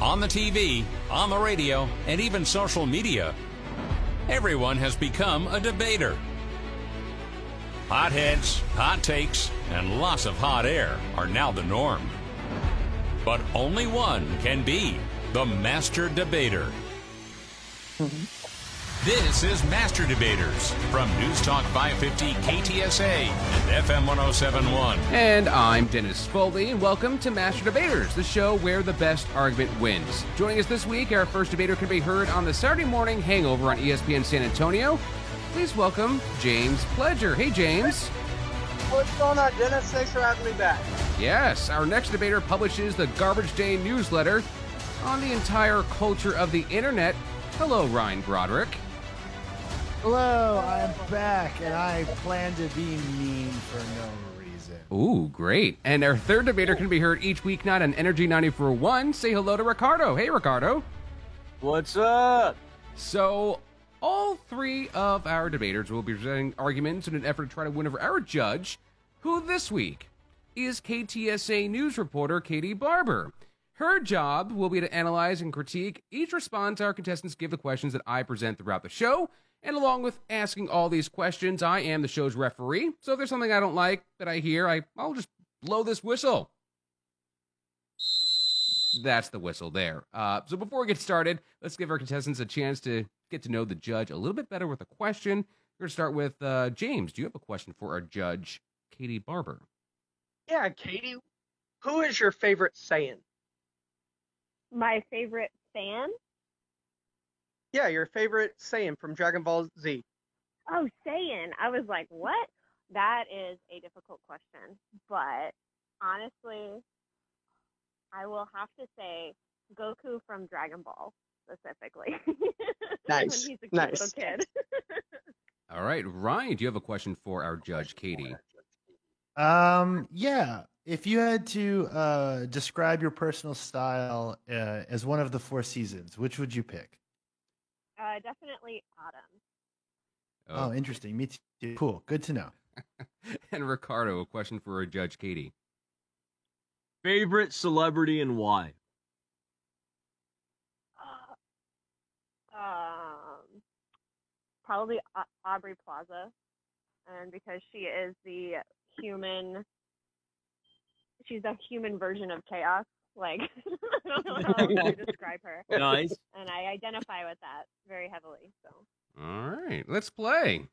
On the TV, on the radio, and even social media, everyone has become a debater. Hot heads, hot takes, and lots of hot air are now the norm. But only one can be the master debater. Mm-hmm. This is Master Debaters from News Talk 550 KTSA and FM 1071. And I'm Dennis Foley, and welcome to Master Debaters, the show where the best argument wins. Joining us this week, our first debater can be heard on the Saturday morning hangover on ESPN San Antonio. Please welcome James Pledger. Hey, James. What's going on, Dennis? Thanks for having me back. Yes, our next debater publishes the Garbage Day newsletter on the entire culture of the internet. Hello, Ryan Broderick. Hello, I'm back, and I plan to be mean for no reason. Ooh, great. And our third debater can be heard each weeknight on Energy 94.1. Say hello to Ricardo. Hey, Ricardo. What's up? So, all three of our debaters will be presenting arguments in an effort to try to win over our judge, who this week is KTSA news reporter Katie Barber. Her job will be to analyze and critique each response our contestants give the questions that I present throughout the show. And along with asking all these questions, I am the show's referee. So if there's something I don't like that I hear, I, I'll just blow this whistle. That's the whistle there. Uh, so before we get started, let's give our contestants a chance to get to know the judge a little bit better with a question. We're going to start with uh, James. Do you have a question for our judge, Katie Barber? Yeah, Katie, who is your favorite Saiyan? My favorite fan? Yeah, your favorite Saiyan from Dragon Ball Z. Oh, Saiyan. I was like, what? That is a difficult question. But honestly, I will have to say Goku from Dragon Ball specifically. Nice, he's a nice. little kid. All right, Ryan, do you have a question for our judge, Katie? Um, yeah. If you had to uh, describe your personal style uh, as one of the four seasons, which would you pick? Uh, definitely Autumn. Oh, interesting. Me too. Cool. Good to know. and Ricardo, a question for our judge, Katie. Favorite celebrity and why? Um, probably Aubrey Plaza, and because she is the human, she's the human version of chaos. Like I don't know how to describe her, Nice. and I identify with that very heavily. So. All right, let's play.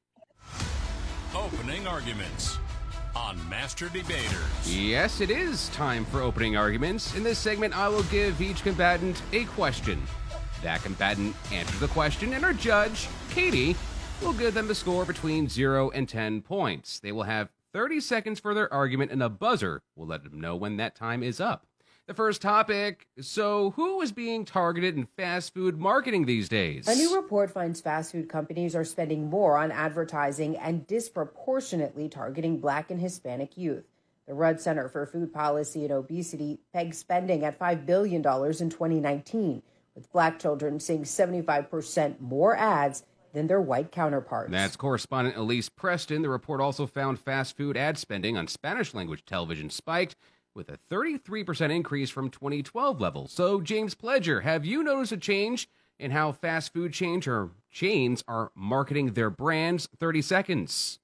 Opening arguments on Master Debaters. Yes, it is time for opening arguments. In this segment, I will give each combatant a question. That combatant answers the question, and our judge, Katie, will give them a score between 0 and 10 points. They will have 30 seconds for their argument, and a buzzer will let them know when that time is up. The first topic so, who is being targeted in fast food marketing these days? A new report finds fast food companies are spending more on advertising and disproportionately targeting Black and Hispanic youth. The Rudd Center for Food Policy and Obesity pegs spending at $5 billion in 2019, with Black children seeing 75% more ads than their white counterparts. That's correspondent Elise Preston. The report also found fast food ad spending on Spanish language television spiked with a 33% increase from 2012 levels. So, James Pledger, have you noticed a change in how fast food chains or chains are marketing their brands? 30 seconds.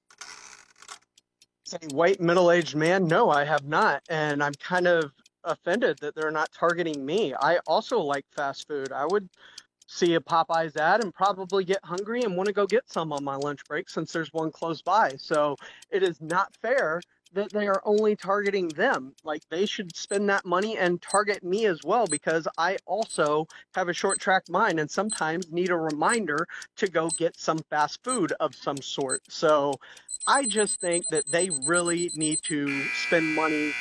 Say white middle-aged man? No, I have not, and I'm kind of offended that they're not targeting me. I also like fast food. I would see a Popeyes ad and probably get hungry and want to go get some on my lunch break since there's one close by. So it is not fair that they are only targeting them. Like they should spend that money and target me as well because I also have a short track mind and sometimes need a reminder to go get some fast food of some sort. So I just think that they really need to spend money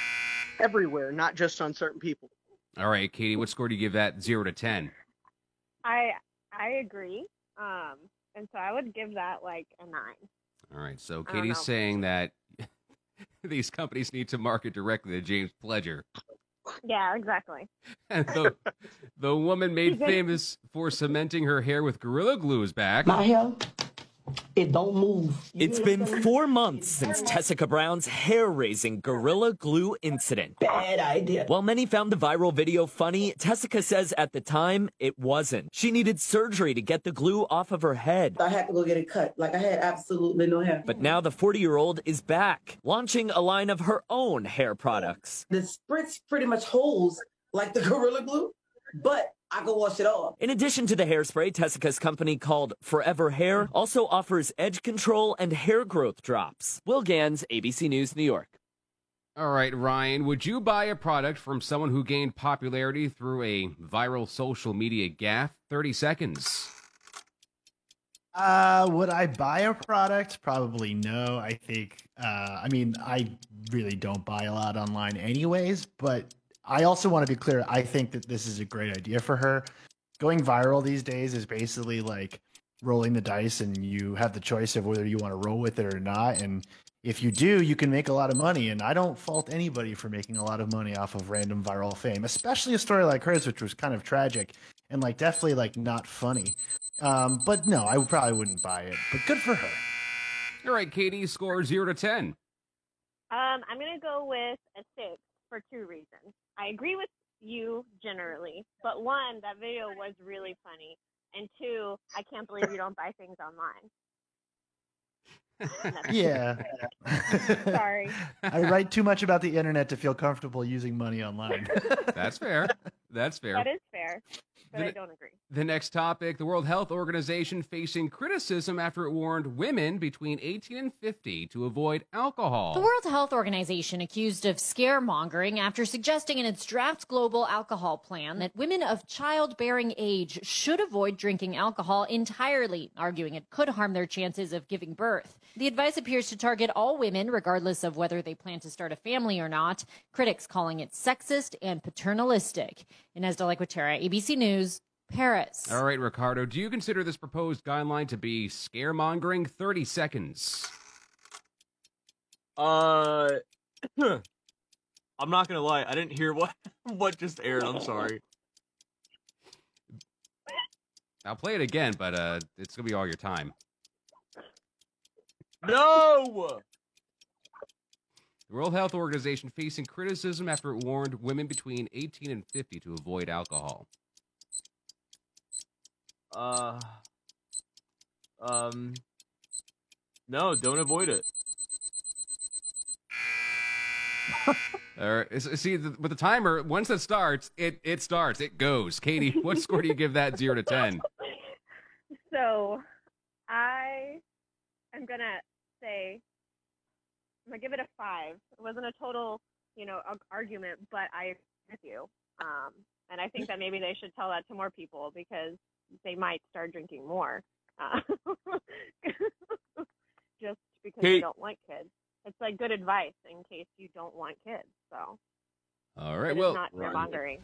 everywhere, not just on certain people. All right, Katie, what score do you give that zero to ten? I I agree. Um, and so I would give that like a nine. All right, so Katie's saying that these companies need to market directly to James Pledger. Yeah, exactly. And the, the woman made famous for cementing her hair with Gorilla Glue is back. My hair, it don't move. It's been four months since Tessica Brown's hair raising Gorilla Glue incident. Bad idea. While many found the viral video funny, Tessica says at the time it wasn't. She needed surgery to get the glue off of her head. I had to go get it cut. Like I had absolutely no hair. But now the 40 year old is back, launching a line of her own hair products. the spritz pretty much holds like the Gorilla Glue, but I can wash it off. In addition to the hairspray, Tessica's company called Forever Hair also offers edge control and hair growth drops. Will Gans, ABC News, New York. All right, Ryan, would you buy a product from someone who gained popularity through a viral social media gaffe? 30 seconds. Uh, would I buy a product? Probably no. I think. Uh, I mean, I really don't buy a lot online, anyways. But I also want to be clear. I think that this is a great idea for her. Going viral these days is basically like rolling the dice, and you have the choice of whether you want to roll with it or not. And if you do, you can make a lot of money. And I don't fault anybody for making a lot of money off of random viral fame, especially a story like hers, which was kind of tragic and like definitely like not funny. Um, but no, I probably wouldn't buy it. But good for her. All right, Katie, score 0 to 10. Um, I'm gonna go with a six for two reasons. I agree with you generally, but one, that video was really funny, and two, I can't believe you don't buy things online. Yeah. Sorry. I write too much about the internet to feel comfortable using money online. That's fair. That's fair. That is fair, but Then I don't agree. The next topic the World Health Organization facing criticism after it warned women between 18 and 50 to avoid alcohol. The World Health Organization accused of scaremongering after suggesting in its draft global alcohol plan that women of childbearing age should avoid drinking alcohol entirely, arguing it could harm their chances of giving birth. The advice appears to target all women, regardless of whether they plan to start a family or not, critics calling it sexist and paternalistic. Ines de La Cuetara, ABC News, Paris. All right, Ricardo, do you consider this proposed guideline to be scaremongering? 30 seconds. Uh, I'm not gonna lie. I didn't hear what what just aired. I'm sorry. I'll play it again, but uh, it's going to be all your time. No. The World Health Organization facing criticism after it warned women between 18 and 50 to avoid alcohol. Uh. Um. No, don't avoid it. All right, see, the, with the timer, once it starts, it, it starts, it goes. Katie, what score do you give that 0 to 10? So, I am gonna say I'm gonna give it a five. It wasn't a total, you know, argument, but I agree with you. Um, and I think that maybe they should tell that to more people because they might start drinking more. Uh, just because they Kate. don't want kids. It's like good advice in case you don't want kids. So, All right. but right, it's well, not mongering.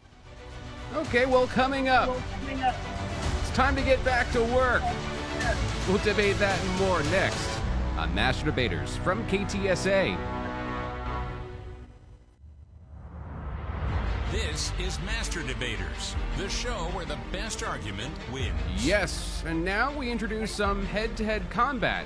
okay, well, coming up, it's time to get back to work. We'll debate that and more next on Master Debaters from KTSA. This is Master Debaters, the show where the best argument wins. Yes, and now we introduce some head-to-head combat.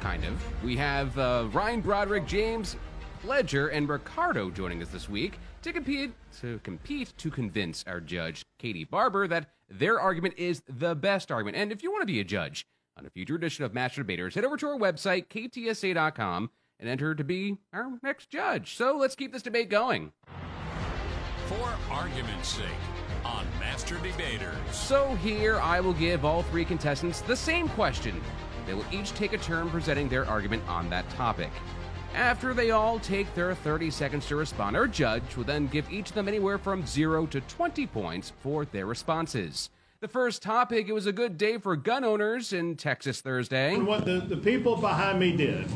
Kind of. We have uh, Ryan Broderick, James Pledger, and Ricardo joining us this week to compete to compete to convince our judge Katie Barber that their argument is the best argument. And if you want to be a judge on a future edition of Master Debaters, head over to our website ktsa.com and enter to be our next judge. So let's keep this debate going. For argument's sake, on Master Debaters. So here I will give all three contestants the same question. They will each take a turn presenting their argument on that topic. After they all take their 30 seconds to respond, our judge will then give each of them anywhere from 0 to 20 points for their responses. The first topic it was a good day for gun owners in Texas Thursday. And what the, the people behind me did,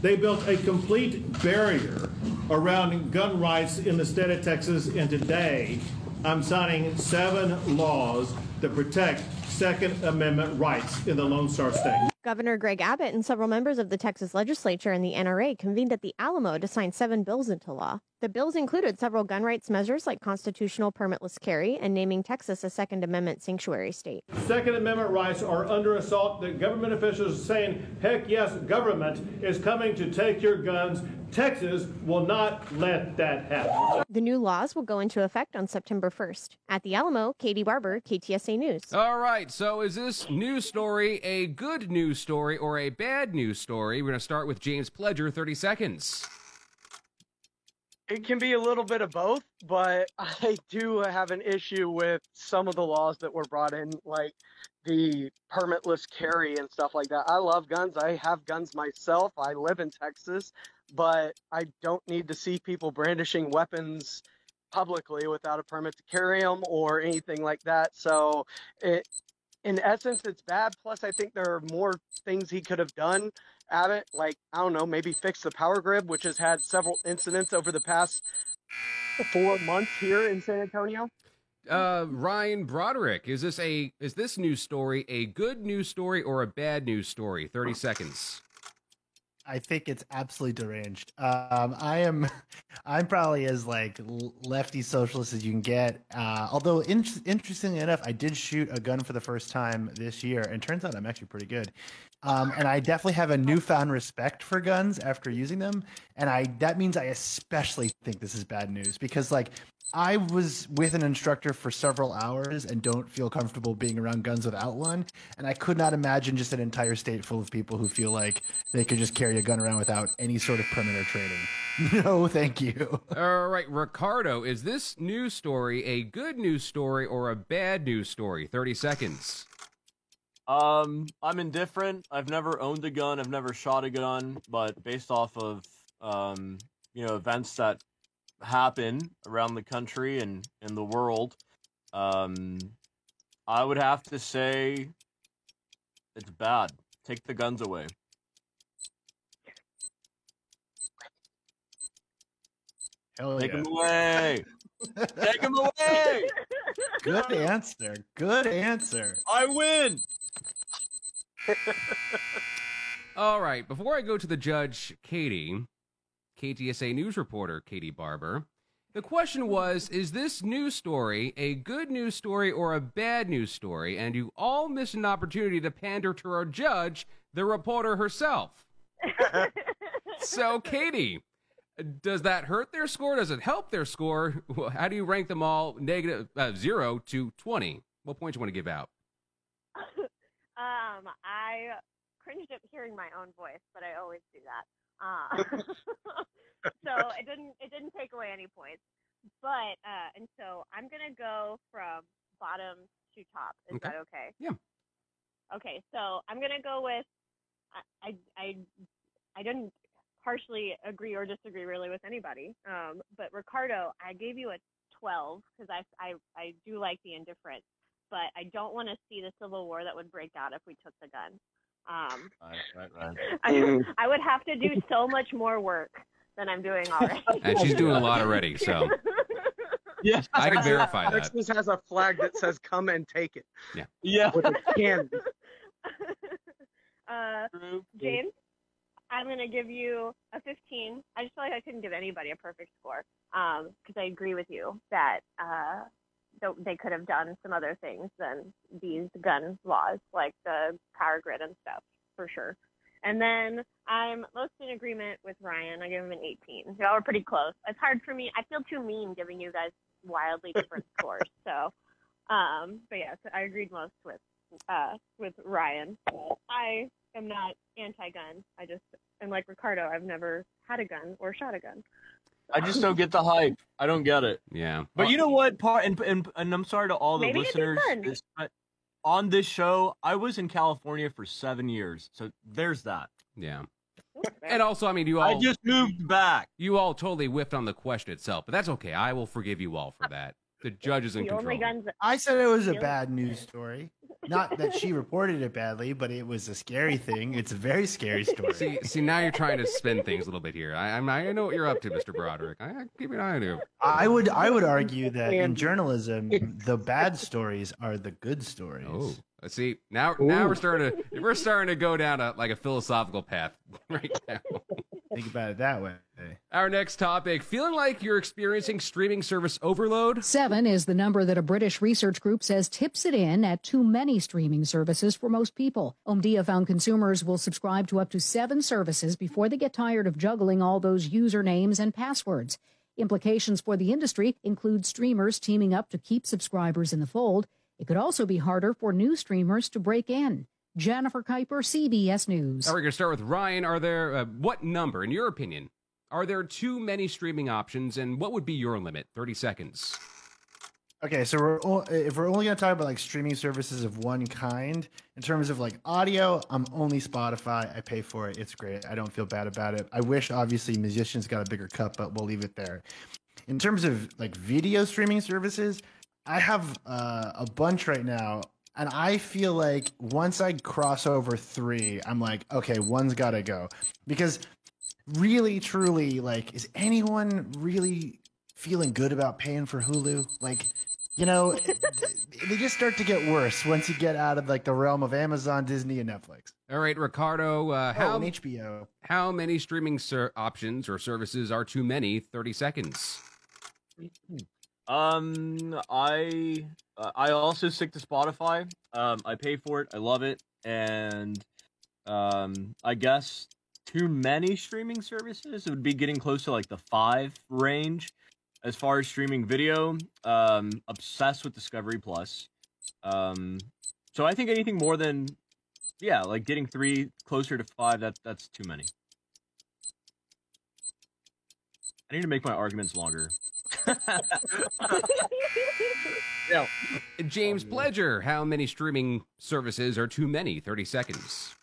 they built a complete barrier around gun rights in the state of Texas, and today I'm signing seven laws that protect Second Amendment rights in the Lone Star State. Governor Greg Abbott and several members of the Texas legislature and the NRA convened at the Alamo to sign seven bills into law. The bills included several gun rights measures like constitutional permitless carry and naming Texas a Second Amendment sanctuary state. Second Amendment rights are under assault. The government officials are saying, heck yes, government is coming to take your guns. Texas will not let that happen. The new laws will go into effect on September 1st. At the Alamo, Katie Barber, KTSA News. All right, so is this news story a good news story or a bad news story? We're going to start with James Pledger, 30 seconds. It can be a little bit of both, but I do have an issue with some of the laws that were brought in, like the permitless carry and stuff like that. I love guns. I have guns myself. I live in Texas, but I don't need to see people brandishing weapons publicly without a permit to carry them or anything like that. So, it, in essence, it's bad. Plus, I think there are more things he could have done Abbott, like, I don't know, maybe fix the power grid, which has had several incidents over the past four months here in San Antonio. Uh, Ryan Broderick, is this a is this news story a good news story or a bad news story? Thirty seconds. I think it's absolutely deranged. Um, I am, I'm probably as like lefty socialist as you can get. Uh, although in- interestingly enough, I did shoot a gun for the first time this year, and turns out I'm actually pretty good. Um, and I definitely have a newfound respect for guns after using them, and I that means I especially think this is bad news because like I was with an instructor for several hours and don't feel comfortable being around guns without one. And I could not imagine just an entire state full of people who feel like they could just carry a gun around without any sort of perimeter training. no, thank you. All right, Ricardo, is this news story a good news story or a bad news story? 30 seconds. Um, I'm indifferent. I've never owned a gun. I've never shot a gun, but based off of um, you know, events that happen around the country and in the world, um, I would have to say it's bad. Take the guns away. Hell Take yeah. them away. Take them away. Good answer. Good answer. I win. All right, before I go to the judge, Katie, KTSA news reporter Katie Barber, the question was Is this news story a good news story or a bad news story? And you all missed an opportunity to pander to our judge, the reporter herself. so, Katie, does that hurt their score? Does it help their score? How do you rank them all negative uh, zero to 20? What points you want to give out? Um, I cringed at hearing my own voice, but I always do that. Uh, so it didn't it didn't take away any points. But uh, and so I'm gonna go from bottom to top. Is Okay. that okay? Yeah. Okay, so I'm gonna go with I I I, I didn't partially agree or disagree really with anybody. Um, but Ricardo, I gave you a 12 because I, I I do like the indifference, but I don't want to see the civil war that would break out if we took the gun. Um, Right, right, right. I, I would have to do so much more work than I'm doing already. And she's doing a lot already, so Yeah, I can verify that. Texas has a flag that says "Come and take it." Yeah. Yeah. With a candy. uh, James, I'm gonna give you a 15. I just feel like I couldn't give anybody a perfect score because I agree with you that uh, th- they could have done some other things than these gun laws, like the power grid and stuff, for sure. And then I'm most in agreement with Ryan. I give him an 18. Y'all were pretty close. It's hard for me. I feel too mean giving you guys wildly different scores. So, um, but yeah, so I agreed most with uh, with Ryan. I am not anti-gun. I just am like Ricardo. I've never had a gun or shot a gun. I just don't get the hype. I don't get it. Yeah. But you uh, know what? Part and, and and I'm sorry to all the Maybe it'd be listeners. fun. this- but on this show, I was in California for seven years, so there's that. Yeah. And also, I mean, you all I just moved back. You all totally whiffed on the question itself, but that's okay. I will forgive you all for that. The judge is in the control. only guns. I said it was a bad news story. Not that she reported it badly, but it was a scary thing. It's a very scary story. See, see, now you're trying to spin things a little bit here. I, I'm, I know what you're up to, Mr. Broderick. I, I keep an eye on you. I would I would argue that in journalism, the bad stories are the good stories. Oh, let's see. Now, now we're starting to we're starting to go down a like a philosophical path right now. Think about it that way. Our next topic: feeling like you're experiencing streaming service overload. Seven is the number that a British research group says tips it in at too many streaming services for most people. Omdia found consumers will subscribe to up to seven services before they get tired of juggling all those usernames and passwords. Implications for the industry include streamers teaming up to keep subscribers in the fold. It could also be harder for new streamers to break in. Jennifer Kuiper, CBS News. All right, we're going to start with Ryan. Are there, uh, what number, in your opinion, are there too many streaming options, and what would be your limit? 30 seconds. Okay, so we're o- if we're only gonna talk about like streaming services of one kind, in terms of like audio, I'm only Spotify. I pay for it. It's great. I don't feel bad about it. I wish obviously musicians got a bigger cut, but we'll leave it there. In terms of like video streaming services, I have uh, a bunch right now, and I feel like once I cross over three, I'm like, okay, one's got to go because really, truly, like, is anyone really feeling good about paying for Hulu? Like, you know, they just start to get worse once you get out of like the realm of Amazon, Disney, and Netflix. All right, Ricardo, uh, Oh, how, and HBO. how many streaming ser- options or services are too many? 30 seconds. Um, I uh, I also stick to Spotify. Um, I pay for it. I love it, and um, I guess too many streaming services. It would be getting close to like the five range. As far as streaming video, um, obsessed with Discovery Plus. Um, so I think anything more than yeah, like getting three closer to five. That that's too many. I need to make my arguments longer. Yeah. James oh, Pledger, how many streaming services are too many? 30 seconds.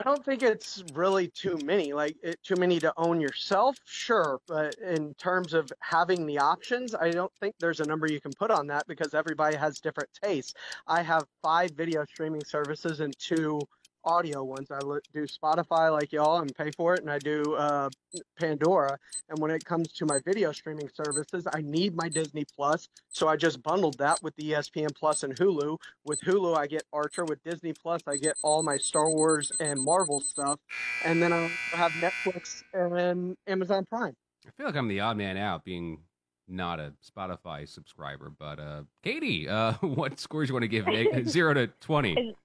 I don't think it's really too many. Like it, too many to own yourself, sure, but in terms of having the options, I don't think there's a number you can put on that because everybody has different tastes. I have five video streaming services and two audio ones. I li- do Spotify like y'all and pay for it, and I do uh, Pandora. And when it comes to my video streaming services, I need my Disney Plus, so I just bundled that with the ESPN Plus and Hulu. With Hulu, I get Archer. With Disney Plus, I get all my Star Wars and Marvel stuff, and then I have Netflix and Amazon Prime. I feel like I'm the odd man out being not a Spotify subscriber, but uh, Katie, uh, what scores you want to give Neg- zero to 20?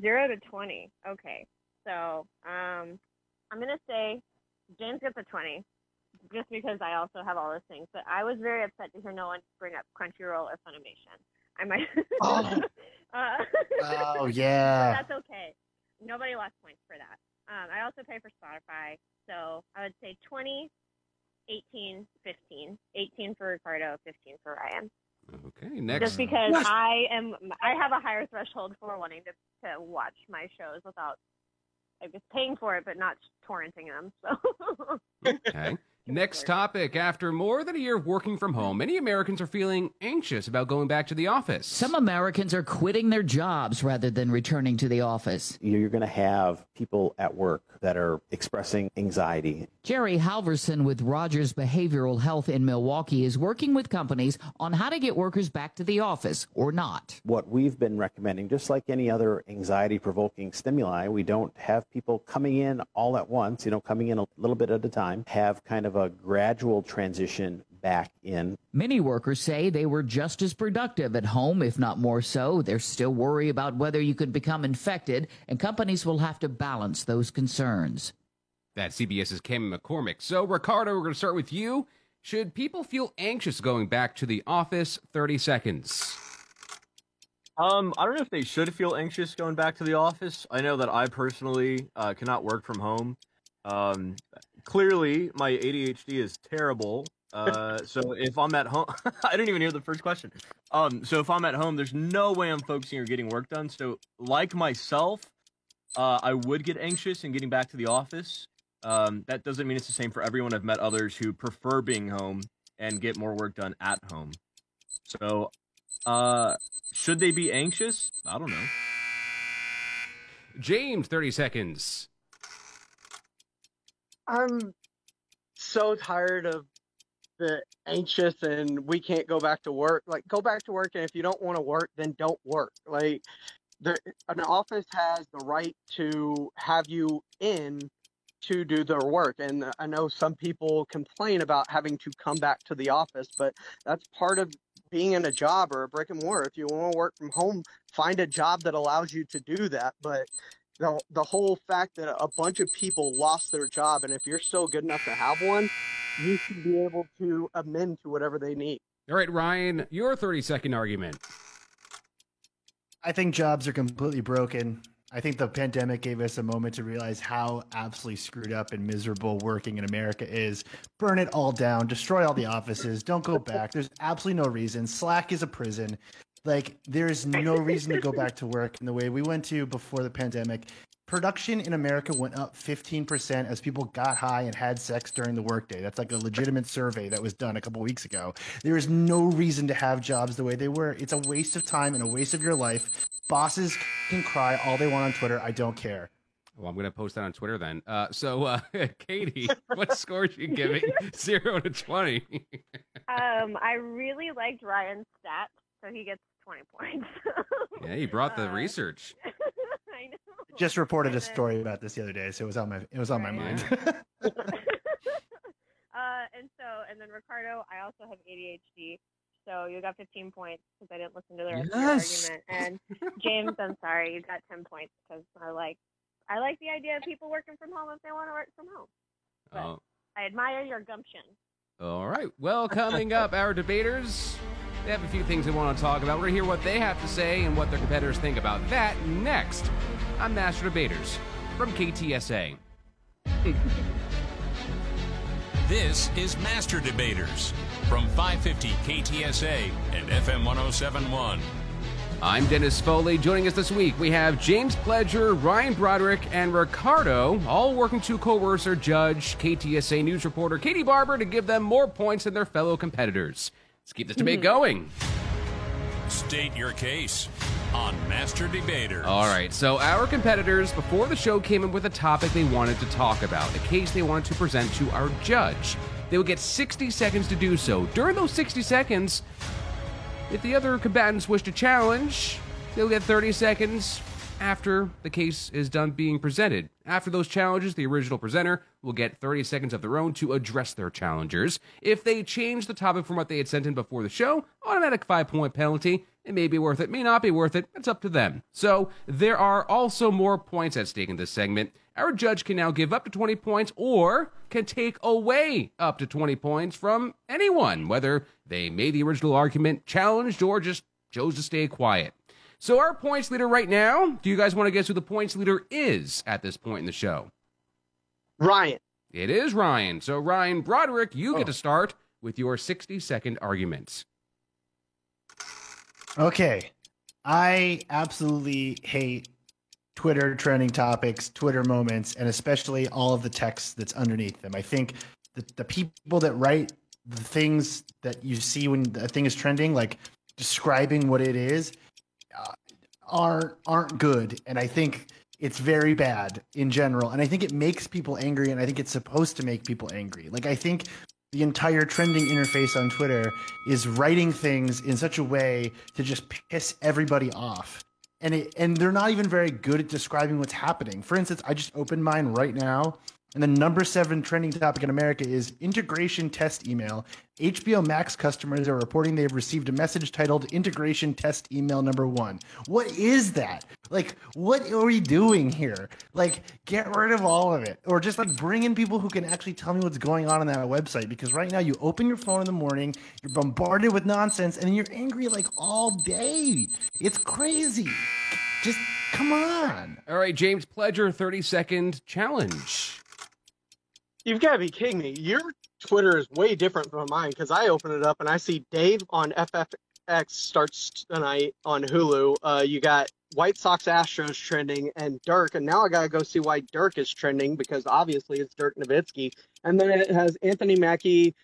Zero to twenty. Okay. So, um, I'm gonna say James gets a twenty, just because I also have all those things. But I was very upset to hear no one bring up Crunchyroll or Funimation. I might. Oh. uh, Oh, yeah. that's okay. Nobody lost points for that. Um, I also pay for Spotify, so I would say 20, 18, 15. 18 for Ricardo, 15 for Ryan. Okay, next. Just because I am, I have a higher threshold for wanting to, to watch my shows without, I guess, paying for it, but not torrenting them. So, Okay. Next topic. After more than a year of working from home, many Americans are feeling anxious about going back to the office. Some Americans are quitting their jobs rather than returning to the office. You're going to have people at work that are expressing anxiety. Jerry Halverson with Rogers Behavioral Health in Milwaukee is working with companies on how to get workers back to the office or not. What we've been recommending, just like any other anxiety provoking stimuli, we don't have people coming in all at once, you know, coming in a little bit at a time, have kind of a gradual transition back in. Many workers say they were just as productive at home, if not more so. There's still worry about whether you could become infected, and companies will have to balance those concerns. That's CBS's Cam McCormick. So, Ricardo, we're going to start with you. Should people feel anxious going back to the office? 30 seconds. Um, I don't know if they should feel anxious going back to the office. I know that I personally uh, cannot work from home. Um, clearly, my ADHD is terrible. Uh, so if I'm at home, I didn't even hear the first question. Um, so if I'm at home, there's no way I'm focusing or getting work done. So, like myself, uh, I would get anxious in getting back to the office. Um, that doesn't mean it's the same for everyone. I've met others who prefer being home and get more work done at home. So, uh, should they be anxious? I don't know. James, 30 seconds. I'm so tired of the anxious and we can't go back to work. Like, go back to work, and if you don't want to work, then don't work. Like, the, an office has the right to have you in to do their work. And I know some people complain about having to come back to the office, but that's part of being in a job or a brick and mortar. If you want to work from home, find a job that allows you to do that. But the the whole fact that a bunch of people lost their job, and if you're still good enough to have one, you should be able to amend to whatever they need. All right, Ryan, your 30 second argument. I think jobs are completely broken. I think the pandemic gave us a moment to realize how absolutely screwed up and miserable working in America is. Burn it all down, destroy all the offices, don't go back. There's absolutely no reason. Slack is a prison. Like, there's no reason to go back to work in the way we went to before the pandemic. Production in America went up 15% as people got high and had sex during the workday. That's like a legitimate survey that was done a couple weeks ago. There is no reason to have jobs the way they were. It's a waste of time and a waste of your life. Bosses can cry all they want on Twitter. I don't care. Well, I'm going to post that on Twitter then. Uh, so, uh, Katie, what score are you giving? Zero to 20. Um, I really liked Ryan's stats, so he gets 20 points. yeah, he brought the research. I know. Just reported a story about this the other day, so it was on my it was on my mind. Uh, and so, and then Ricardo, I also have ADHD, so you got 15 points because I didn't listen to the rest Yes. of your argument. And James, I'm sorry, you got 10 points because I like, I like the idea of people working from home if they want to work from home. Oh, I admire your gumption. All right. Well, coming up, our debaters, they have a few things they want to talk about. We're going to hear what they have to say and what their competitors think about that next. I'm Master Debaters from KTSA. This is Master Debaters from 550 KTSA and FM 1071. I'm Dennis Foley. Joining us this week, we have James Pledger, Ryan Broderick, and Ricardo, all working to coerce or judge KTSA news reporter Katie Barber to give them more points than their fellow competitors. Let's keep this debate mm-hmm. going. State your case on Master Debaters. All right, so our competitors, before the show, came in with a topic they wanted to talk about, a case they wanted to present to our judge. They would get 60 seconds to do so. During those 60 seconds, if the other combatants wish to challenge, they'll get 30 seconds after the case is done being presented. After those challenges, the original presenter will get 30 seconds of their own to address their challengers. If they change the topic from what they had sent in before the show, automatic five point penalty. It may be worth it, may not be worth it. It's up to them. So there are also more points at stake in this segment. Our judge can now give up to 20 points or can take away up to 20 points from anyone, whether they made the original argument, challenged, or just chose to stay quiet. So our points leader right now, do you guys want to guess who the points leader is at this point in the show? Ryan. It is Ryan. So Ryan Broderick, you get oh. to start with your 60 second arguments. Okay. I absolutely hate Twitter trending topics, Twitter moments, and especially all of the text that's underneath them. I think the, the people that write the things that you see when a thing is trending, like describing what it is, uh, aren't aren't good. And I think it's very bad in general. And I think it makes people angry, and I think it's supposed to make people angry. Like I think the entire trending interface on Twitter is writing things in such a way to just piss everybody off. And it, and they're not even very good at describing what's happening. For instance, I just opened mine right now, and the number seven trending topic in America is integration test email. HBO Max customers are reporting they've received a message titled integration test email number one. What is that? Like, what are we doing here? Like, get rid of all of it, or just like bring in people who can actually tell me what's going on on that website. Because right now, you open your phone in the morning, you're bombarded with nonsense, and you're angry like all day. It's crazy. Just come on. All right, James Pledger, 30 second challenge. You've got to be kidding me. Your Twitter is way different from mine because I open it up and I see Dave on FXX starts tonight on Hulu. Uh, you got White Sox Astros trending and Dirk, and now I got to go see why Dirk is trending because obviously it's Dirk Nowitzki. And then it has Anthony Mackie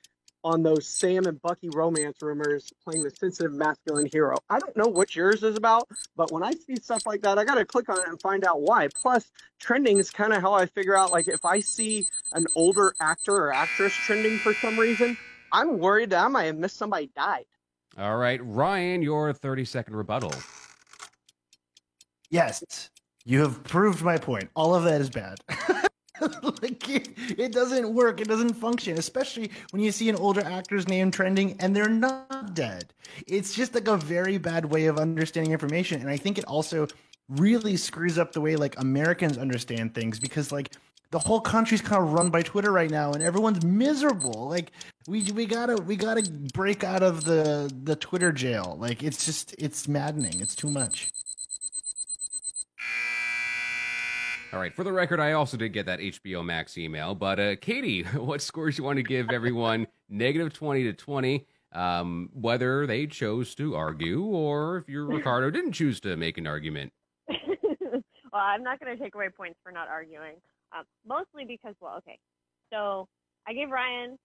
on those Sam and Bucky romance rumors playing the sensitive masculine hero. I don't know what yours is about, but when I see stuff like that, I got to click on it and find out why. Plus, trending is kind of how I figure out like if I see an older actor or actress trending for some reason, I'm worried that I might have missed somebody died. All right, Ryan, your 30 second rebuttal. Yes, you have proved my point. All of that is bad. like it, it doesn't work. It doesn't function, especially when you see an older actor's name trending and they're not dead. It's just like a very bad way of understanding information, and I think it also really screws up the way like Americans understand things because like the whole country's kind of run by Twitter right now, and everyone's miserable. Like we we gotta we gotta break out of the the Twitter jail. Like it's just it's maddening. It's too much. All right, for the record, I also did get that HBO Max email. But uh, Katie, what scores you want to give everyone? Negative 20 to 20, um, whether they chose to argue or if you're Ricardo didn't choose to make an argument. well, I'm not going to take away points for not arguing. Um, mostly because, well, okay. So I gave Ryan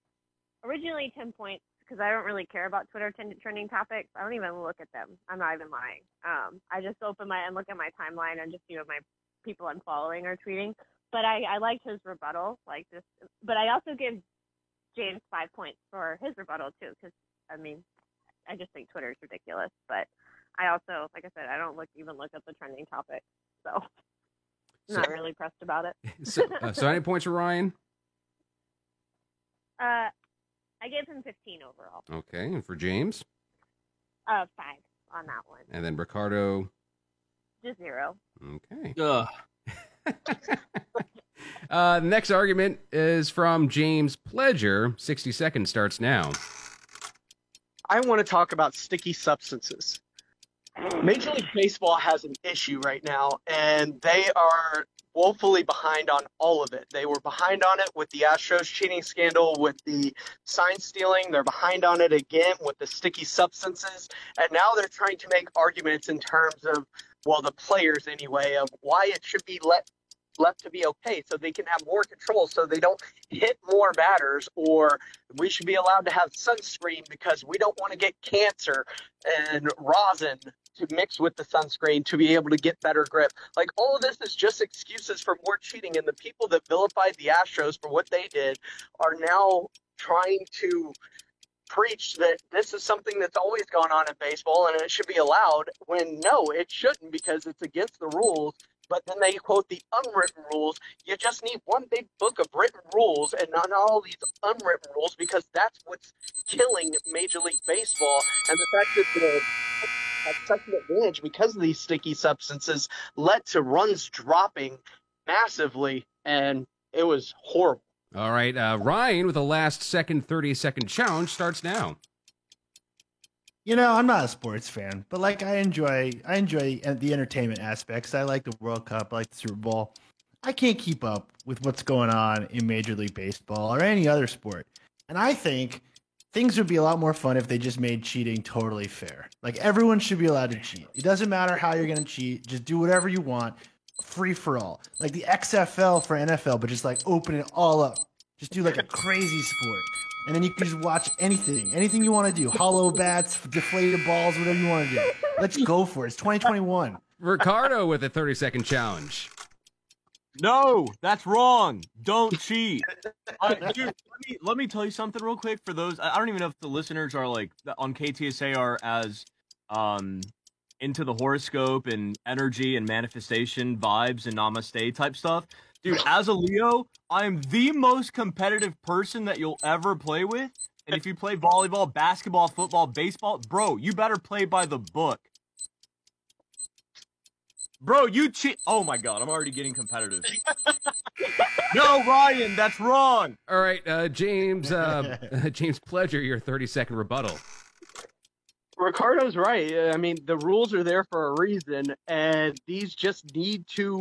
originally 10 points because I don't really care about Twitter t- trending topics. I don't even look at them. I'm not even lying. Um, I just open my and look at my timeline and just see what my people I'm following are tweeting. But I, I liked his rebuttal, like this. But I also give James five points for his rebuttal too, because I mean, I just think Twitter is ridiculous. But I also, like I said, I don't look even look at the trending topic, so I'm So- not really pressed about it. So, uh, so any points for Ryan? uh, I gave him 15 overall. Okay, and for James, Uh, five on that one, and then Ricardo. Just zero. Okay. Uh, next argument is from James Pledger. 60 seconds starts now. I want to talk about sticky substances. Major League Baseball has an issue right now, and they are woefully behind on all of it. They were behind on it with the Astros cheating scandal, with the sign stealing. They're behind on it again with the sticky substances, and now they're trying to make arguments in terms of, well, the players anyway, of why it should be let left to be okay so they can have more control so they don't hit more batters or we should be allowed to have sunscreen because we don't want to get cancer and rosin to mix with the sunscreen to be able to get better grip. Like all of this is just excuses for more cheating and the people that vilified the Astros for what they did are now trying to preach that this is something that's always gone on in baseball and it should be allowed when no, it shouldn't because it's against the rules. But then they quote the unwritten rules. You just need one big book of written rules and not all these unwritten rules because that's what's killing Major League Baseball. And the fact that the had such an advantage because of these sticky substances led to runs dropping massively, and it was horrible. All right, uh, Ryan with the last second 30 second challenge starts now. You know, I'm not a sports fan, but like I enjoy I enjoy uh, the entertainment aspects. I like the World Cup, I like the Super Bowl. I can't keep up with what's going on in Major League Baseball or any other sport. And I think things would be a lot more fun if they just made cheating totally fair. Like everyone should be allowed to cheat. It doesn't matter how you're going to cheat, just do whatever you want, free for all. Like the XFL for NFL, but just like open it all up. Just do like a crazy sport. And then you can just watch anything, anything you want to do. Hollow bats, deflated balls, whatever you want to do. Let's go for it. It's 2021. Ricardo with a 30 second challenge. No, that's wrong. Don't cheat. Uh, dude, let me let me tell you something real quick. For those, I I don't even know if the listeners are like on KTSA are as um into the horoscope and energy and manifestation vibes and namaste type stuff. Dude, as a Leo, I am the most competitive person that you'll ever play with. And if you play volleyball, basketball, football, baseball, bro, you better play by the book. Bro, you cheat. Oh my god, I'm already getting competitive. no, Ryan, that's wrong. All right, uh, James uh, James Pledger, your 30 second rebuttal. Ricardo's right. Uh, I mean, the rules are there for a reason, and these just need to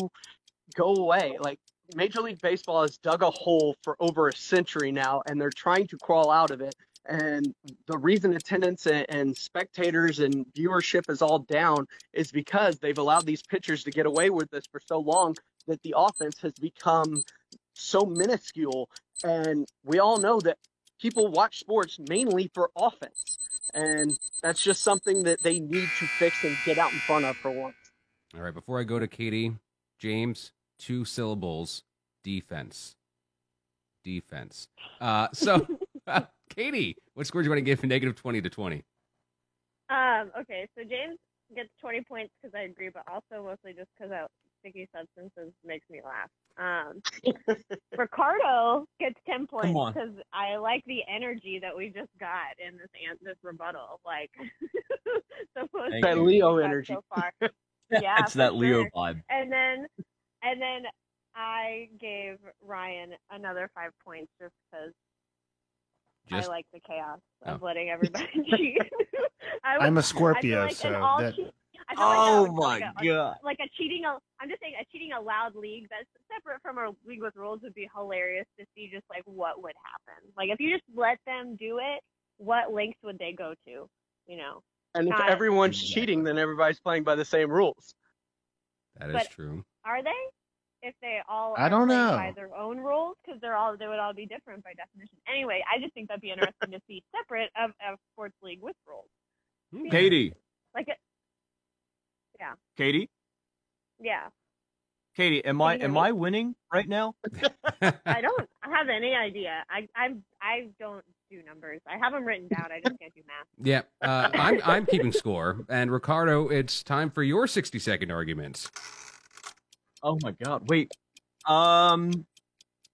go away. Like, Major League Baseball has dug a hole for over a century now, and they're trying to crawl out of it. And the reason attendance and, and spectators and viewership is all down is because they've allowed these pitchers to get away with this for so long that the offense has become so minuscule. And we all know that people watch sports mainly for offense, and that's just something that they need to fix and get out in front of for once. All right, before I go to Katie, James, two syllables, defense. Defense. Uh, so, Katie, what score do you want to give from negative 20 to 20? Um, okay, so James gets 20 points because I agree, but also mostly just because sticky substances makes me laugh. Um, Ricardo gets 10 points because I like the energy that we just got in this this rebuttal. Like, so most That you. Leo so energy. far. Yeah, it's for that Leo sure. vibe. And then, and then I gave Ryan another five points just because Just- I like the chaos of Oh. letting everybody cheat. I I'm a Scorpio, I like so that- cheat- I feel like that Oh would my like a, god. like a cheating. al- I'm just saying a cheating allowed league that's separate from a league with rules would be hilarious to see just like what would happen. Like if you just let them do it, what lengths would they go to? You know. And if Not- everyone's cheating, then everybody's playing by the same rules. That is But- true. Are they? If they all I don't know. by their own rules, because they're all they would all be different by definition. Anyway, I just think that'd be interesting to see separate of a sports league with rules. Hmm. Katie, Like it. Yeah. Katie, Yeah. Katie, am I am me? I winning right now? I don't have any idea. I I I don't do numbers. I have them written down. I just can't do math. Yeah, uh, I'm I'm keeping score, and Ricardo, it's time for your 60 second arguments. Oh my god. Wait. Um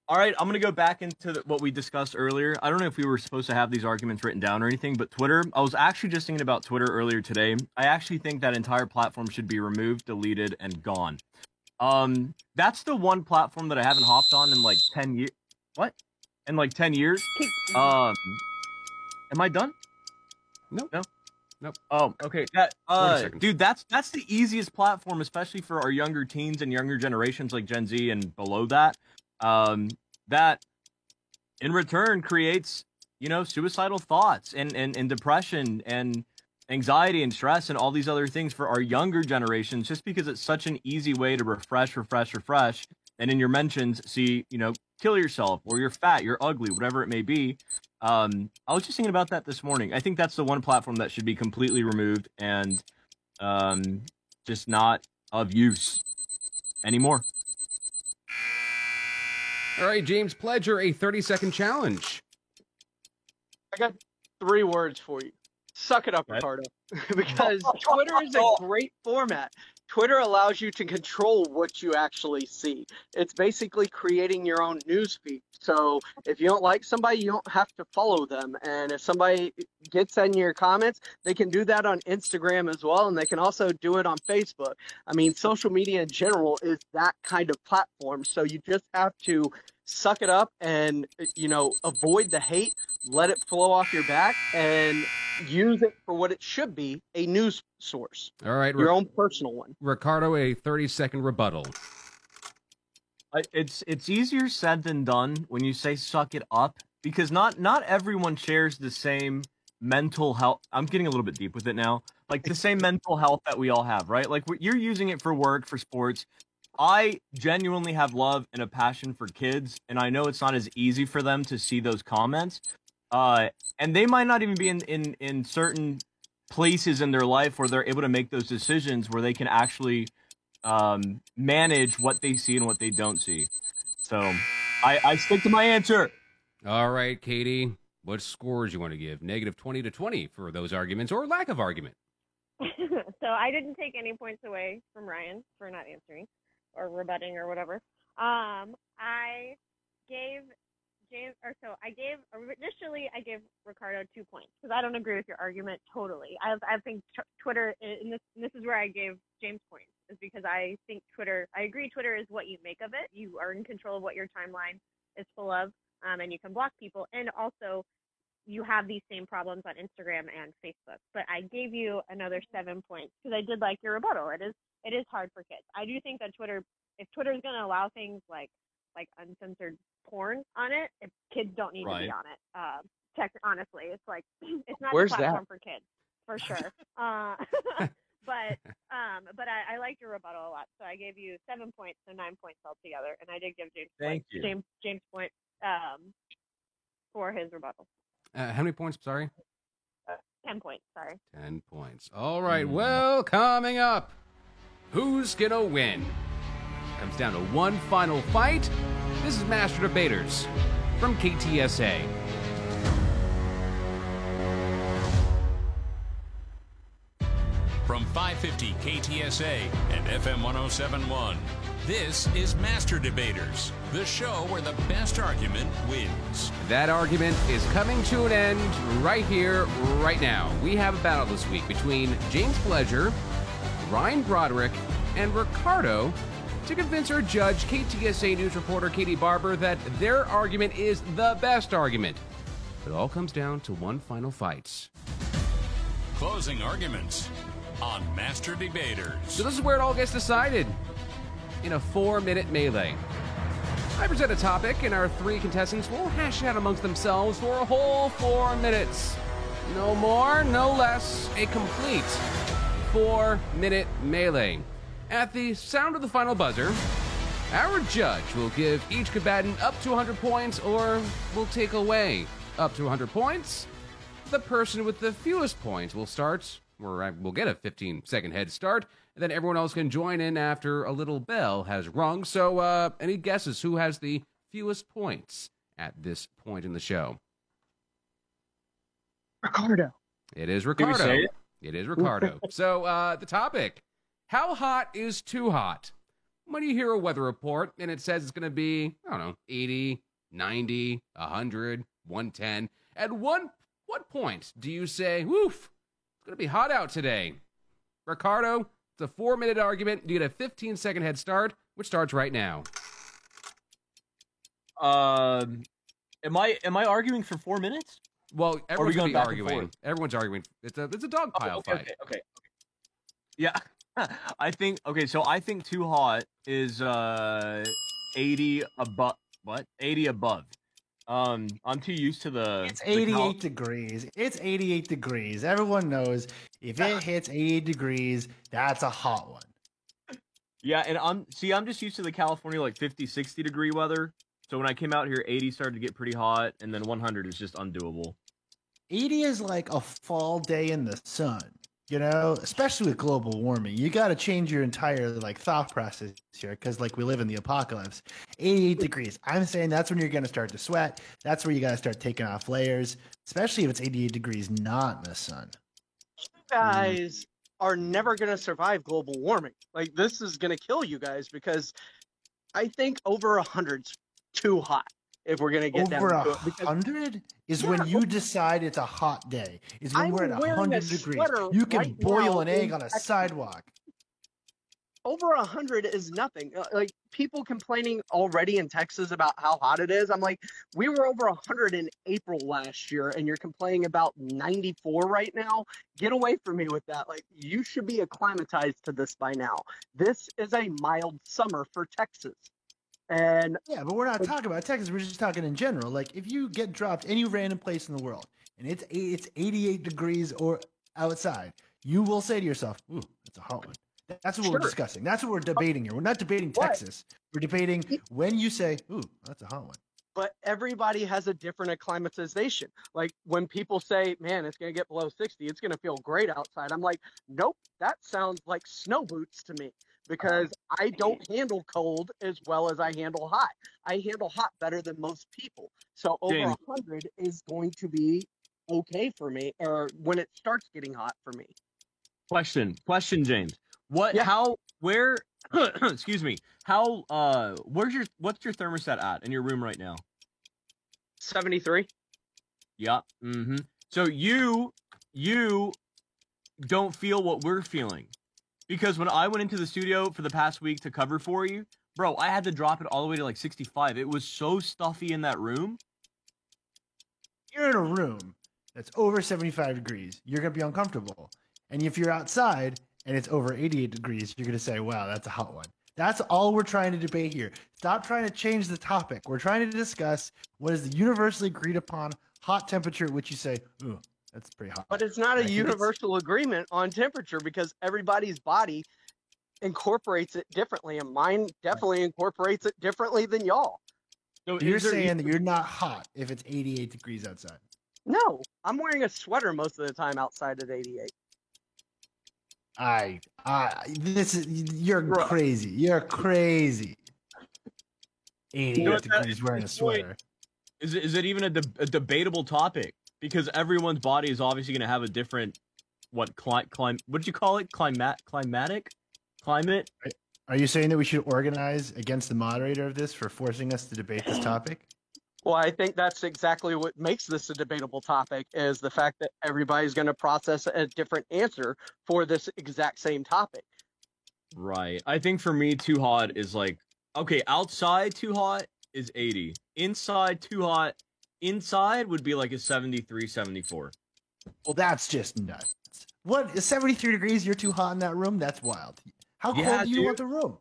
all right, I'm going to go back into the, what we discussed earlier. I don't know if we were supposed to have these arguments written down or anything, but Twitter, I was actually just thinking about Twitter earlier today. I actually think that entire platform should be removed, deleted and gone. Um that's the one platform that I haven't hopped on in like 10 years. What? In like 10 years? Um Am I done? No. No. Nope. Oh, okay. That uh, dude, that's that's the easiest platform, especially for our younger teens and younger generations like Gen Z and below that. Um, that in return creates, you know, suicidal thoughts and, and, and depression and anxiety and stress and all these other things for our younger generations just because it's such an easy way to refresh, refresh, refresh. And in your mentions, see, you know, kill yourself or you're fat, you're ugly, whatever it may be. Um, I was just thinking about that this morning. I think that's the one platform that should be completely removed and um, just not of use anymore. All right, James Pledger, a 30 second challenge. I got three words for you. Suck it up, Okay. Ricardo. because Twitter is a great format. Twitter allows you to control what you actually see. It's basically creating your own news feed. So if you don't like somebody, you don't have to follow them. And if somebody gets in your comments, they can do that on Instagram as well. And they can also do it on Facebook. I mean, social media in general is that kind of platform. So you just have to suck it up and, eh, you know, avoid the hate, let it flow off your back, and use it for what it should be a news source, All right, your Ri- own personal one. Ricardo, a 30 second rebuttal. It's it's easier said than done when you say suck it up because not not everyone shares the same mental health. I'm getting a little bit deep with it now. Like the same mental health that we all have, right? Like we- you're using it for work, for sports. I genuinely have love and a passion for kids, and I know it's not as easy for them to see those comments. Uh, and they might not even be in, in, in certain places in their life where they're able to make those decisions where they can actually um, manage what they see and what they don't see. So I, I stick to my answer. All right, Katie, what scores you want to give? Negative 20 to 20 for those arguments or lack of argument. so I didn't take any points away from Ryan for not answering or rebutting or whatever. Um, I gave James, or so I gave initially I gave Ricardo two points because I don't agree with your argument totally. I I think t- Twitter, and this and this is where I gave James points is because I think Twitter. I agree Twitter is what you make of it. You are in control of what your timeline is full of, um, and you can block people, and also you have these same problems on Instagram and Facebook. But I gave you another seven points because I did like your rebuttal. It is it is hard for kids. I do think that Twitter, if Twitter is going to allow things like like uncensored porn on it, if kids don't need to be on it. Uh, tech, honestly, it's like it's not Where's the platform that? for kids for sure. uh, but um, but I, I liked your rebuttal a lot, so I gave you seven points, so nine points altogether, and I did give James Thank point, you. James James point um for his rebuttal. Uh, how many points? Sorry. Ten points. Sorry. 10 points. All right, well, coming up, who's gonna win? Comes down to one final fight. This is Master Debaters from KTSA. From 550 KTSA and FM 1071, this is Master Debaters, the show where the best argument wins. That argument is coming to an end right here, right now. We have a battle this week between James Pledger, Ryan Broderick, and Ricardo to convince our judge, KTSA News reporter Katie Barber, that their argument is the best argument. It all comes down to one final fight. Closing arguments on Master Debaters. So this is where it all gets decided in a four-minute melee. I present a topic, and our three contestants will hash it out amongst themselves for a whole four minutes. No more, no less. A complete four-minute melee. At the sound of the final buzzer, our judge will give each combatant up to 100 points or will take away up to 100 points. The person with the fewest points will start, or will get a 15 second head start, and then everyone else can join in after a little bell has rung. So, uh, any guesses who has the fewest points at this point in the show? Ricardo. It is Did we Ricardo. say it? It is Ricardo. so, uh, the topic How hot is too hot? When you hear a weather report and it says it's going to be, I don't know, 80, 90, 100, 110, at one, what point do you say, woof, it's going to be hot out today? Ricardo, it's a four minute argument. You get a 15 second head start, which starts right now. Um, am I am I arguing for four minutes? Well, Or are we everyone's going going to be arguing. Everyone's arguing. It's a, it's a dog pile okay, fight. okay, okay, okay. Yeah, I think okay. So I think too hot is uh eighty above. What? Eighty above. Um, I'm too used to the. It's the 88 cal- degrees. It's 88 degrees. Everyone knows if it hits 88 degrees, that's a hot one. Yeah, and I'm see, I'm just used to the California like 50, 60 degree weather. So when I came out here, 80 started to get pretty hot, and then 100 is just undoable. 80 is like a fall day in the sun, you know, especially with global warming. You got to change your entire like thought process here because like we live in the apocalypse. 88 degrees. I'm saying that's when you're going to start to sweat. That's where you got to start taking off layers, especially if it's 88 degrees not in the sun. You guys are never going to survive global warming. Like this is going to kill you guys because I think over a hundred's too hot if we're going to get Over a to it. Because hundred is Yeah, when you decide it's a hot day. Is when I'm we're at a hundred degrees. You can right boil an egg on a Texas. sidewalk. over a hundred is nothing. Uh, Like people complaining already in Texas about how hot it is. I'm like, we were over a hundred in April last year, and you're complaining about 94 right now. Get away from me with that. Like you should be acclimatized to this by now. This is a mild summer for Texas, and Yeah, but we're not talking about Texas. We're just talking in general. Like if you get dropped any random place in the world and it's it's 88 degrees or outside, you will say to yourself, "Ooh, that's a hot one." That's what we're discussing. That's what we're debating here. We're not debating What? Texas. We're debating when you say, "Ooh, that's a hot one." but everybody has a different acclimatization. Like when people say, "Man, it's gonna get below 60, it's gonna feel great outside," I'm like, "Nope, that sounds like snow boots to me." Because I don't handle cold as well as I handle hot. I handle hot better than most people. So over a hundred is going to be okay for me, or when it starts getting hot for me. Question, question, James. What? How? Where? excuse me. How? Uh, where's your? What's your thermostat at in your room right now? 73. Yeah. Mm-hmm. So you, you don't feel what we're feeling, because when I went into the studio for the past week to cover for you, bro, I had to drop it all the way to like 65. It was so stuffy in that room. You're in a room that's over 75 degrees. You're going to be uncomfortable. And if you're outside and it's over 88 degrees, you're going to say, "Wow, that's a hot one." That's all we're trying to debate here. Stop trying to change the topic. We're trying to discuss what is the universally agreed upon hot temperature at which you say, "Ooh, that's pretty hot." But it's not I a think it's- universal agreement on temperature because everybody's body incorporates it differently, and mine definitely incorporates it differently than y'all. So you're saying that you're not hot if it's 88 degrees outside. No, I'm wearing a sweater most of the time outside at 88. I, I, this is you're crazy. You're crazy. 88 You know what, that- degrees wearing a it's sweater. Is it, is it even a, de- a debatable topic? Because everyone's body is obviously going to have a different what clim clim what did you call it? Climat climatic climate. Are you saying that we should organize against the moderator of this for forcing us to debate this topic? Well, I think that's exactly what makes this a debatable topic is the fact that everybody's going to process a different answer for this exact same topic. Right. I think for me, too hot is like okay. Outside, too hot is 80. Inside, too hot. Inside would be like a 73, 74. Well, that's just nuts. What is 73 degrees? You're too hot in that room? That's wild. How cold Yeah, do you dude. want the room?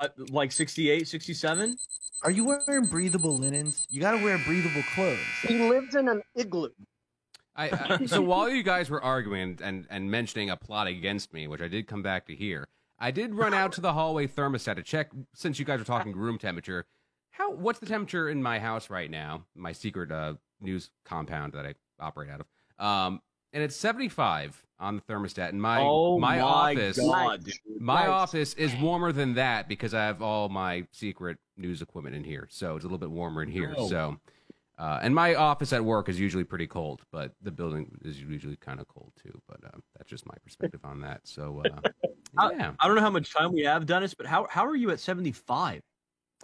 Uh, like 68, 67. Are you wearing breathable linens? You got to wear breathable clothes. He lives in an igloo. I, I, so while you guys were arguing and, and mentioning a plot against me, which I did come back to hear, I did run out to the hallway thermostat to check. Since you guys were talking room temperature, how what's the temperature in my house right now? My secret uh, news compound that I operate out of, um, and it's seventy five on the thermostat. And my Oh my, my office, God, my Nice. office is warmer than that because I have all my secret news equipment in here, so it's a little bit warmer in here. Oh. So. Uh, and my office at work is usually pretty cold, but the building is usually kind of cold too. But uh, that's just my perspective on that. So, uh, yeah. I, I don't know how much time we have, Dennis, but how how are you at 75?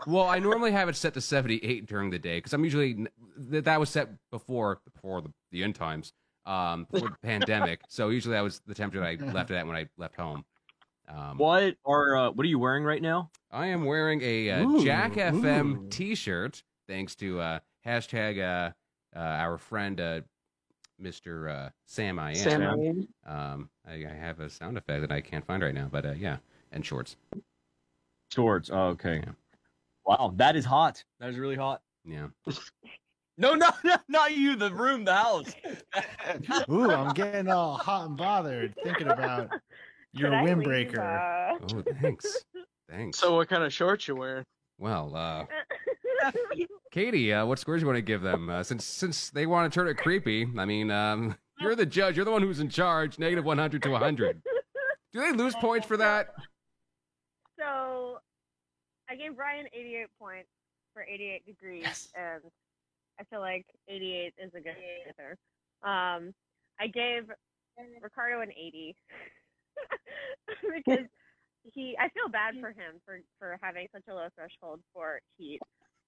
Well, I normally have it set to 78 during the day because I'm usually th- that was set before before the, the end times, um, before the pandemic. So usually that was the temperature I left it at when I left home. Um, What are uh, what are you wearing right now? I am wearing a uh, Ooh, Jack FM ooh. T-shirt, thanks to uh, hashtag uh, uh, our friend uh, Mr. Uh, Sam I am. Sam I am. Um, I, I have a sound effect that I can't find right now, but uh, yeah, and shorts. Shorts. Oh, okay. Wow, that is hot. That is really hot. Yeah. No, no, no, not you. The room, the house. Ooh, I'm getting all hot and bothered thinking about your Could windbreaker. Oh, thanks. Thanks. So, what kind of shorts you wearing? Well, uh, Katie, uh, what scores you want to give them? Uh, since since they want to turn it creepy, I mean, um, you're the judge. You're the one who's in charge. Negative 100 to 100. Do they lose points for that? I gave Ryan 88 points for 88 degrees, and I feel like 88 is a good answer. Um, I gave Ricardo an 80 because he. I feel bad for him for for having such a low threshold for heat,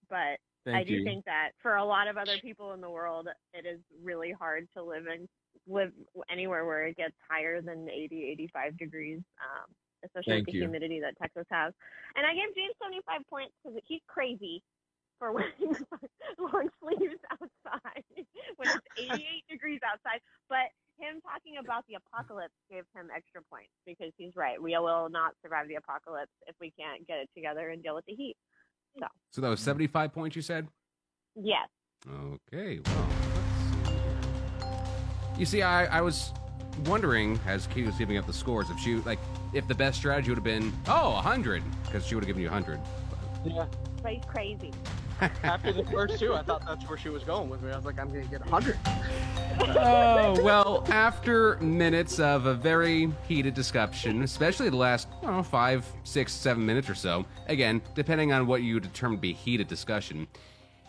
but I do you. think that for a lot of other people in the world, it is really hard to live in live anywhere where it gets higher than 80, 85 degrees, um, especially Thank with the you. humidity that Texas has. And I gave James 75 points because he's crazy for wearing long sleeves outside when it's 88 degrees outside. But him talking about the apocalypse gave him extra points because he's right. We will not survive the apocalypse if we can't get it together and deal with the heat. So, So that was 75 points, you said? yes. Okay, well. let's- You see, I, I was wondering, as Katie was giving up the scores, if she, like, if the best strategy would have been, oh, 100, because she would have given you 100. Yeah. But crazy. After the first two, I thought that's where she was going with me. I was like, I'm going to get 100. Oh, well, after minutes of a very heated discussion, especially the last, I don't know, five, six, seven minutes or so, again, depending on what you determine to be heated discussion,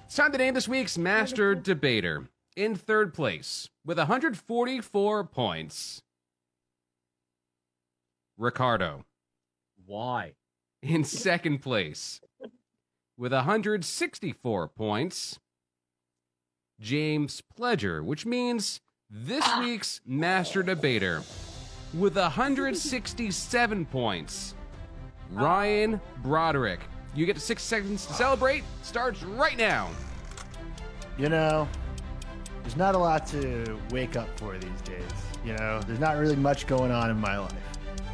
it's time to name this week's Master Debater. In third place, with 144 points, Ricardo. Why? In second place, with 164 points, James Pledger, which means this week's Master Debater, with 167 points, Ryan Broderick. You get six seconds to celebrate. Starts right now. You know, there's not a lot to wake up for these days. You know, there's not really much going on in my life.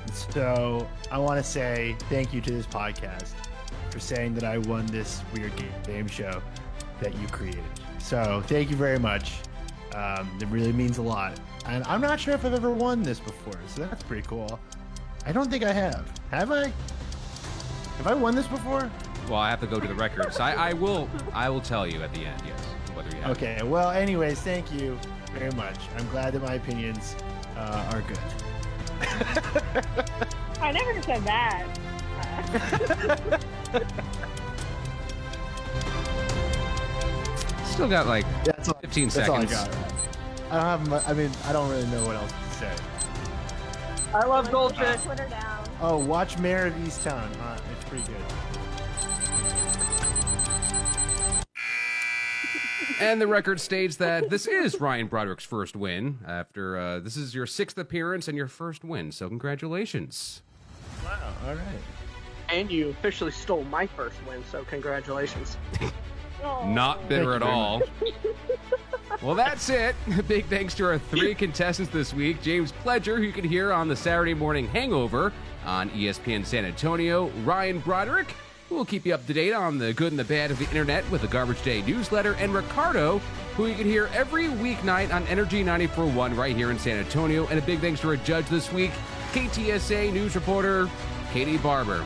And so I want to say thank you to this podcast for saying that I won this weird game, show that you created. So thank you very much. Um, it really means a lot. And I'm not sure if I've ever won this before, so that's pretty cool. I don't think I have. Have I? Have I won this before? Well, I have to go to the records. I, I will. I will tell you at the end. Yes, whether you have. Okay. Well, anyways, thank you very much. I'm glad that my opinions uh, are good. I never said that. Still got like That's all, 15 that's all I seconds. got. I don't have. Much, I mean, I don't really know what else to say. I love Dolce. Put her down. Oh, watch Mare of Easttown. Uh, it's pretty good. And the record states that this is Ryan Broderick's first win. After uh, this is your sixth appearance and your first win, so congratulations. Wow. All right. And you officially stole my first win, so congratulations. Not bitter at all. well, that's it. Big thanks to our three contestants this week James Pledger, who you can hear on the Saturday Morning Hangover on ESPN San Antonio, Ryan Broderick, will keep you up to date on the good and the bad of the internet with the Garbage Day newsletter, and Ricardo, who you can hear every weeknight on Energy 94.1 right here in San Antonio. And a big thanks to our judge this week, KTSA news reporter Katie Barber.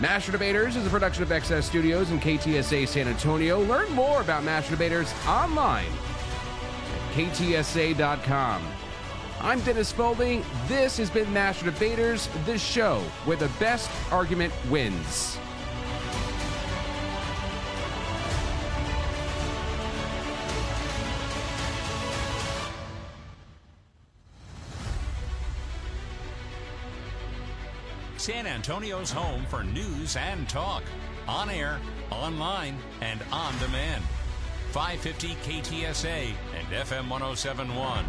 Master Debaters is a production of XS Studios and KTSA San Antonio. Learn more about Master Debaters online at ktsa.com. I'm Dennis Spalding. This has been Master Debaters, the show where the best argument wins. San Antonio's home for news and talk. On air, online, and on demand. 550 KTSA and FM 1071.